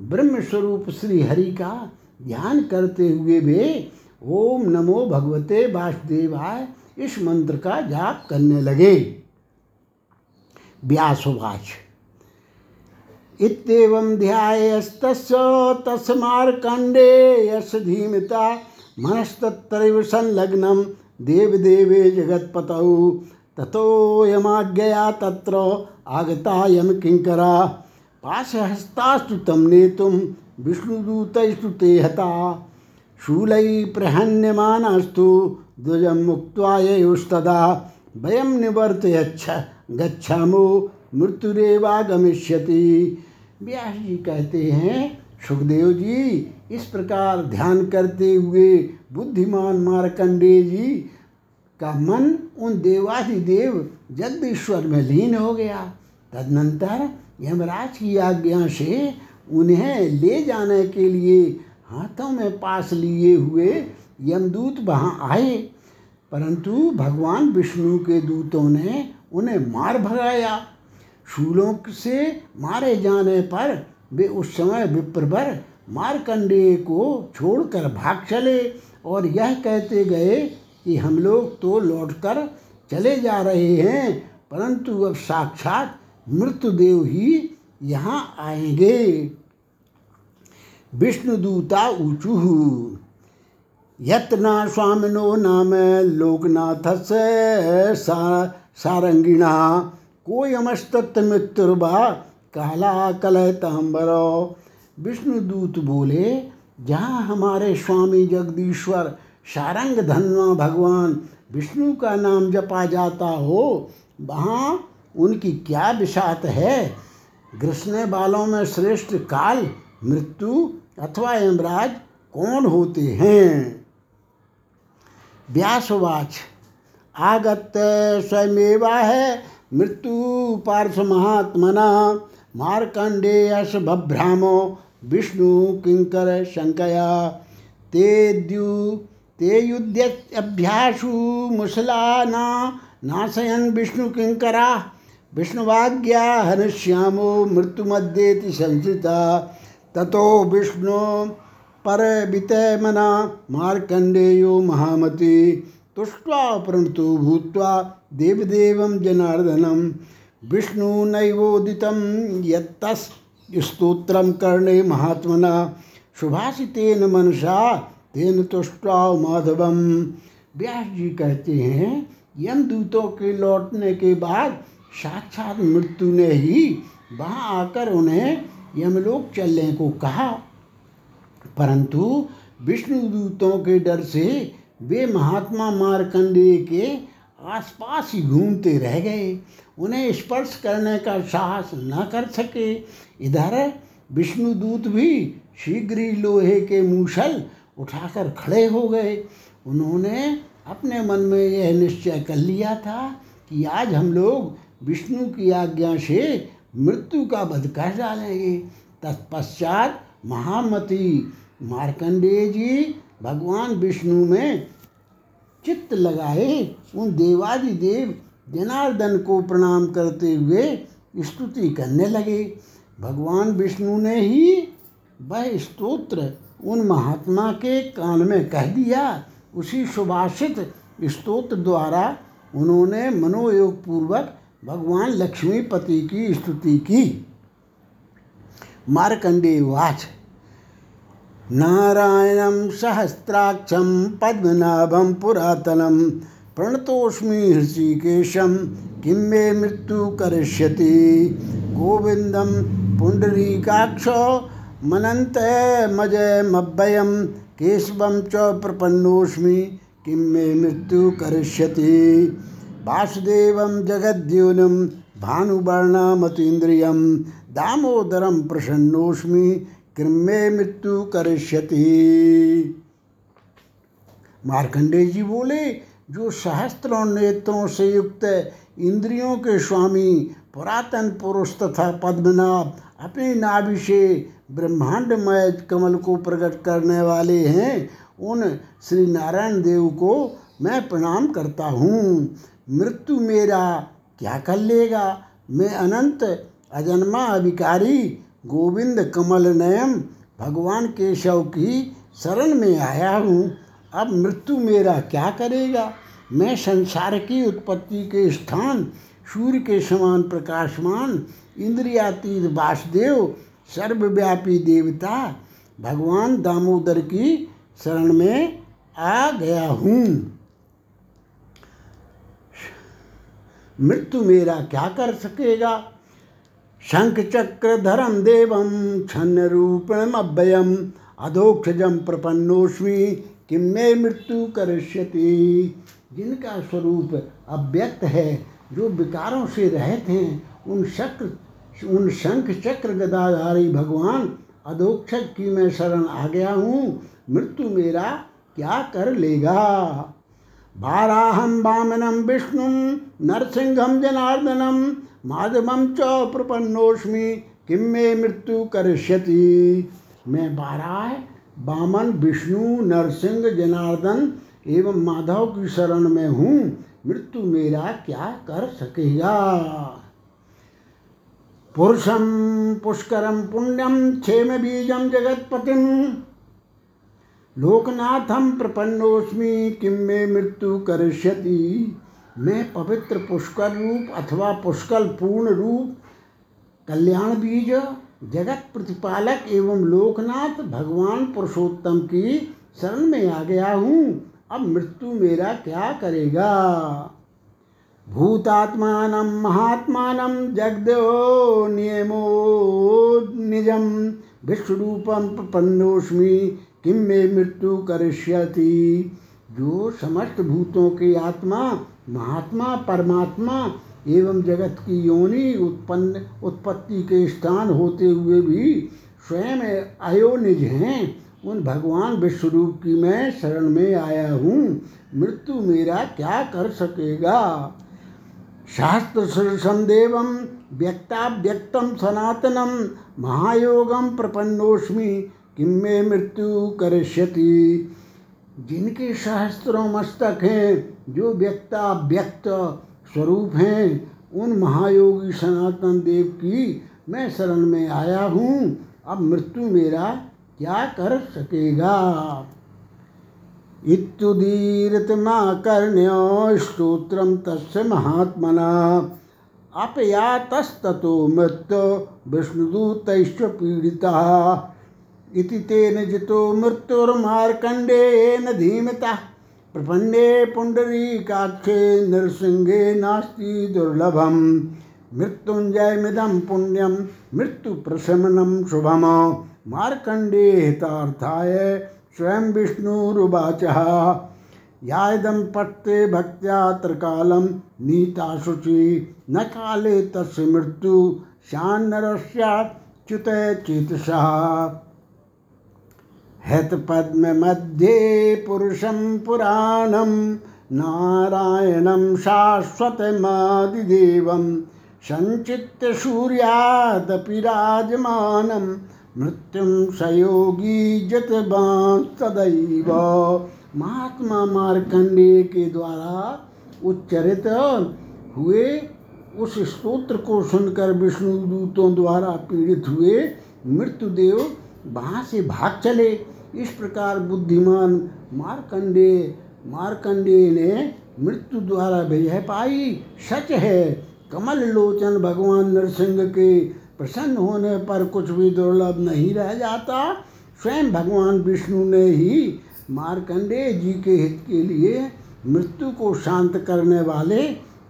ब्रह्म स्वरूप श्री हरि का ध्यान करते हुए वे ओम नमो भगवते वासुदेवाय इस मंत्र का जाप करने लगे। व्यासवाच इत्येवं ध्यायस्तस्य तस्मार्कण्डे यश धीमता मनस्तत्रैव संलग्नं देवदेवे जगत्पतौ। ततोऽयमाज्ञया तत्र आगता यम किङ्करा। पाशहस्तास्तु तं नेतुं विष्णुदूतैस्तु ते हता। शूलैः प्रहन्यमानस्तु द्वजं मुक्त्वा ययुस्तदा वयं निवर्तयच्छ, गच्छामो, मृत्युरेवागमिष्यति। व्यास जी कहते हैं, सुखदेव जी, इस प्रकार ध्यान करते हुए बुद्धिमान मार्कंडेय जी का मन उन देवाधिदेव जगदीश्वर में लीन हो गया। तदनंतर यमराज की आज्ञा से उन्हें ले जाने के लिए हाथों में पास लिए हुए यमदूत वहाँ आए, परंतु भगवान विष्णु के दूतों ने उन्हें मार भगाया। शूलों से मारे जाने पर वे उस समय विप्रवर मारकंडेय को छोड़कर भाग चले और यह कहते गए कि हम लोग तो लौटकर चले जा रहे हैं, परंतु अब साक्षात मृत्युदेव ही यहाँ आएँगे। विष्णुदूता ऊचु यत्ना स्वामिनो नाम लोकनाथ से सारंगिणा कोयमस्तत्मृत्युर्वा काला कलहतांबर। विष्णुदूत बोले, जहाँ हमारे स्वामी जगदीश्वर सारंग धनवा भगवान विष्णु का नाम जपा जाता हो, वहाँ उनकी क्या विषात है? ग्रसने वालों में श्रेष्ठ काल, मृत्यु अथवा यमराज कौन होते हैं? व्यासवाच। आगत स्वयमेवा है, मृत्यु पार्श्व महात्मना मार्कंडेयस बभ्रामो विष्णु किंकर शंकया। ते द्यु, ते युद्ध्यभ्यासु मुसलाना नाशयन विष्णु किंकरा। विष्णुवाज्ञा हनश्यामो मृत्युमध्येति संसिता। ततो विष्णु पर मना मार्कंडेयो महामती। तुष्ट्वा प्रणतो भूत्वा देवदेवं जनार्दनं। विष्णुनैवोदितं यत्तस् स्तोत्रं कर्णे महात्मना। सुभाषितेन मनसा, तेन तुष्ट्वा माधवम। व्यास जी कहते हैं यमदूतों के लौटने के बाद साक्षात मृत्यु ने ही वहाँ आकर उन्हें यमलोक चलने को कहा। परंतु विष्णुदूतों के डर से वे महात्मा मार्कंडेय के आसपास ही घूमते रह गए। उन्हें स्पर्श करने का साहस न कर सके। इधर विष्णुदूत भी शीघ्र ही लोहे के मूसल उठाकर खड़े हो गए। उन्होंने अपने मन में यह निश्चय कर लिया था कि आज हम लोग विष्णु की आज्ञा से मृत्यु का वध कर डालेंगे। तत्पश्चात महामती मार्कंडेय जी भगवान विष्णु में चित्त लगाए, उन देवादिदेव जनार्दन को प्रणाम करते हुए स्तुति करने लगे। भगवान विष्णु ने ही वह स्तोत्र उन महात्मा के कान में कह दिया। उसी सुभाषित स्तोत्र द्वारा उन्होंने मनोयोग पूर्वक भगवान लक्ष्मीपति की स्तुति की। मार्कंडेय वाच नारायणं सहस्राक्षं पद्मनाभं पुरातनं प्रणतोऽस्मि हृषिकेशं, किं मे मृत्यु करिष्यति? गोविन्दं पुण्डरीकाक्ष मनन्तमजयमव्ययं केशवं च प्रपन्नोऽस्मि, किं मे मृत्यु करिष्यति? वासुदेवं जगद्योनं भानुवर्णमतीन्द्रियं दामोदरं प्रसन्नोऽस्मि कृम्य मृत्यु करिष्यति। मार्कंडेय जी बोले, जो सहस्त्रों नेत्रों से युक्त इंद्रियों के स्वामी पुरातन पुरुष तथा पद्मनाभ अपनी नाभि से ब्रह्मांडमय कमल को प्रकट करने वाले हैं, उन श्री नारायण देव को मैं प्रणाम करता हूँ। मृत्यु मेरा क्या कर लेगा? मैं अनंत अजन्मा अभिकारी गोविंद कमल नयम भगवान केशव की शरण में आया हूँ। अब मृत्यु मेरा क्या करेगा? मैं संसार की उत्पत्ति के स्थान, सूर्य के समान प्रकाशमान, इंद्रियातीत वासुदेव, सर्वव्यापी देवता, भगवान दामोदर की शरण में आ गया हूँ। मृत्यु मेरा क्या कर सकेगा? शंख चक्र धरम देवम छन्न रूपणम अव्ययम अधोक्षजम प्रपन्नोस्मी कि मैं मृत्यु करिष्यति। जिनका स्वरूप अव्यक्त है, जो विकारों से रहित हैं, उन चक्र उन शंख चक्र गदाधारी भगवान अधोक्षक की मैं शरण आ गया हूँ, मृत्यु मेरा क्या कर लेगा? भाराहम वामनम विष्णु नरसिंहम जनार्दनम माधवम च प्रपन्नोस्मी किम में मृत्यु करिष्यति? मैं बाराह वामन विष्णु, नरसिंह, जनार्दन एवं माधव की शरण में हूँ। मृत्यु मेरा क्या कर सकेगा? पुरुषम पुष्करम पुण्यम क्षेम बीजम जगतपतिम लोकनाथम प्रपन्नोस्मी किम मृत्यु करिष्यति? मैं पवित्र पुष्कर रूप अथवा पुष्कल पूर्ण रूप, कल्याण बीज, जगत प्रतिपालक एवं लोकनाथ भगवान पुरुषोत्तम की शरण में आ गया हूँ। अब मृत्यु मेरा क्या करेगा? भूतात्मान, महात्मान जगदो नियमो निजम विश्वरूपम प्रपन्नोस्मी किम में मृत्यु करिष्यति? जो समस्त भूतों की आत्मा महात्मा, परमात्मा एवं जगत की योनि उत्पन्न, उत्पत्ति के स्थान होते हुए भी स्वयं अयोनिज हैं। उन भगवान विश्वरूप की मैं शरण में आया हूँ। मृत्यु मेरा क्या कर सकेगा? शास्त्र देवम व्यक्ताव्यक्तम सनातनम महायोगम प्रपन्नोस्मी किम में मृत्यु करिष्यति? जिनके सहस्त्रों मस्तक हैं जो व्यक्ता व्यक्त स्वरूप हैं, उन महायोगी सनातन देव की मैं शरण में आया हूँ। अब मृत्यु मेरा क्या कर सकेगा? इत्युदीरितमाकर्ण्य स्त्रोत्र तस् महात्मना। अपयातस्तो मृत्यो विष्णुदूतैश्च पीडितः। इति तेन जितो मृत्युर्मार्कण्डेयेन धीमतः। प्रपन्ने पुण्डरीकाक्षे नृसिंहे नास्ति दुर्लभम। मृत्युंजय मृत्युंजयमिदं पुण्यम मृत्युप्रशमनं शुभम। मार्कंडे हितार्थाय स्वयं विष्णुरुवाच। यादम पट्टे भक्त्या त्रिकालम नीता शुचि न काले तस् मृत्यु शान्नरस्याच्युत चेतसा पद्म मध्ये पुरुषं पुराणं, नारायणं शाश्वतमादिदेवं सञ्चित्य सूर्यादपि राजमानं मृत्युम सयोगी जत सदैव। महात्मा मार्कंडेय के द्वारा उच्चरित हुए उस स्तोत्र को सुनकर विष्णु दूतों द्वारा पीड़ित हुए मृत्युदेव वहाँ से भाग चले। इस प्रकार बुद्धिमान मार्कंडे मार्कंडे ने मृत्यु द्वारा विजय पाई। सच है, कमल लोचन भगवान नरसिंह के प्रसन्न होने पर कुछ भी दुर्लभ नहीं रह जाता। स्वयं भगवान विष्णु ने ही मार्कंडेय जी के हित के लिए मृत्यु को शांत करने वाले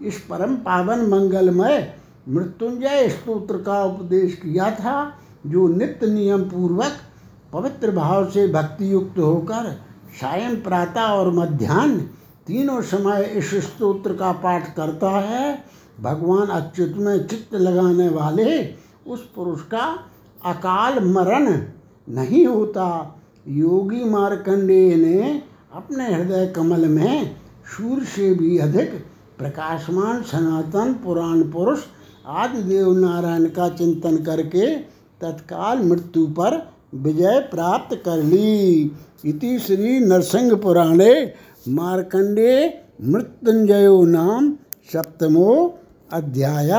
इस परम पावन मंगलमय मृत्युंजय स्तोत्र का उपदेश किया था, जो नित्य नियम पूर्वक पवित्र भाव से भक्ति युक्त होकर सायं प्रातः और मध्यान्ह तीनों समय इस स्तोत्र का पाठ करता है, भगवान अच्युत में चित्त लगाने वाले उस पुरुष का अकाल मरण नहीं होता। योगी मार्कंडेय ने अपने हृदय कमल में सूर्य से भी अधिक प्रकाशमान सनातन पुराण पुरुष आदिदेव नारायण का चिंतन करके तत्काल मृत्यु पर विजय प्राप्त कर ली। इति श्री नरसिंह पुराणे मार्कंडे मृत्युंजयो नाम सप्तमो अध्याय।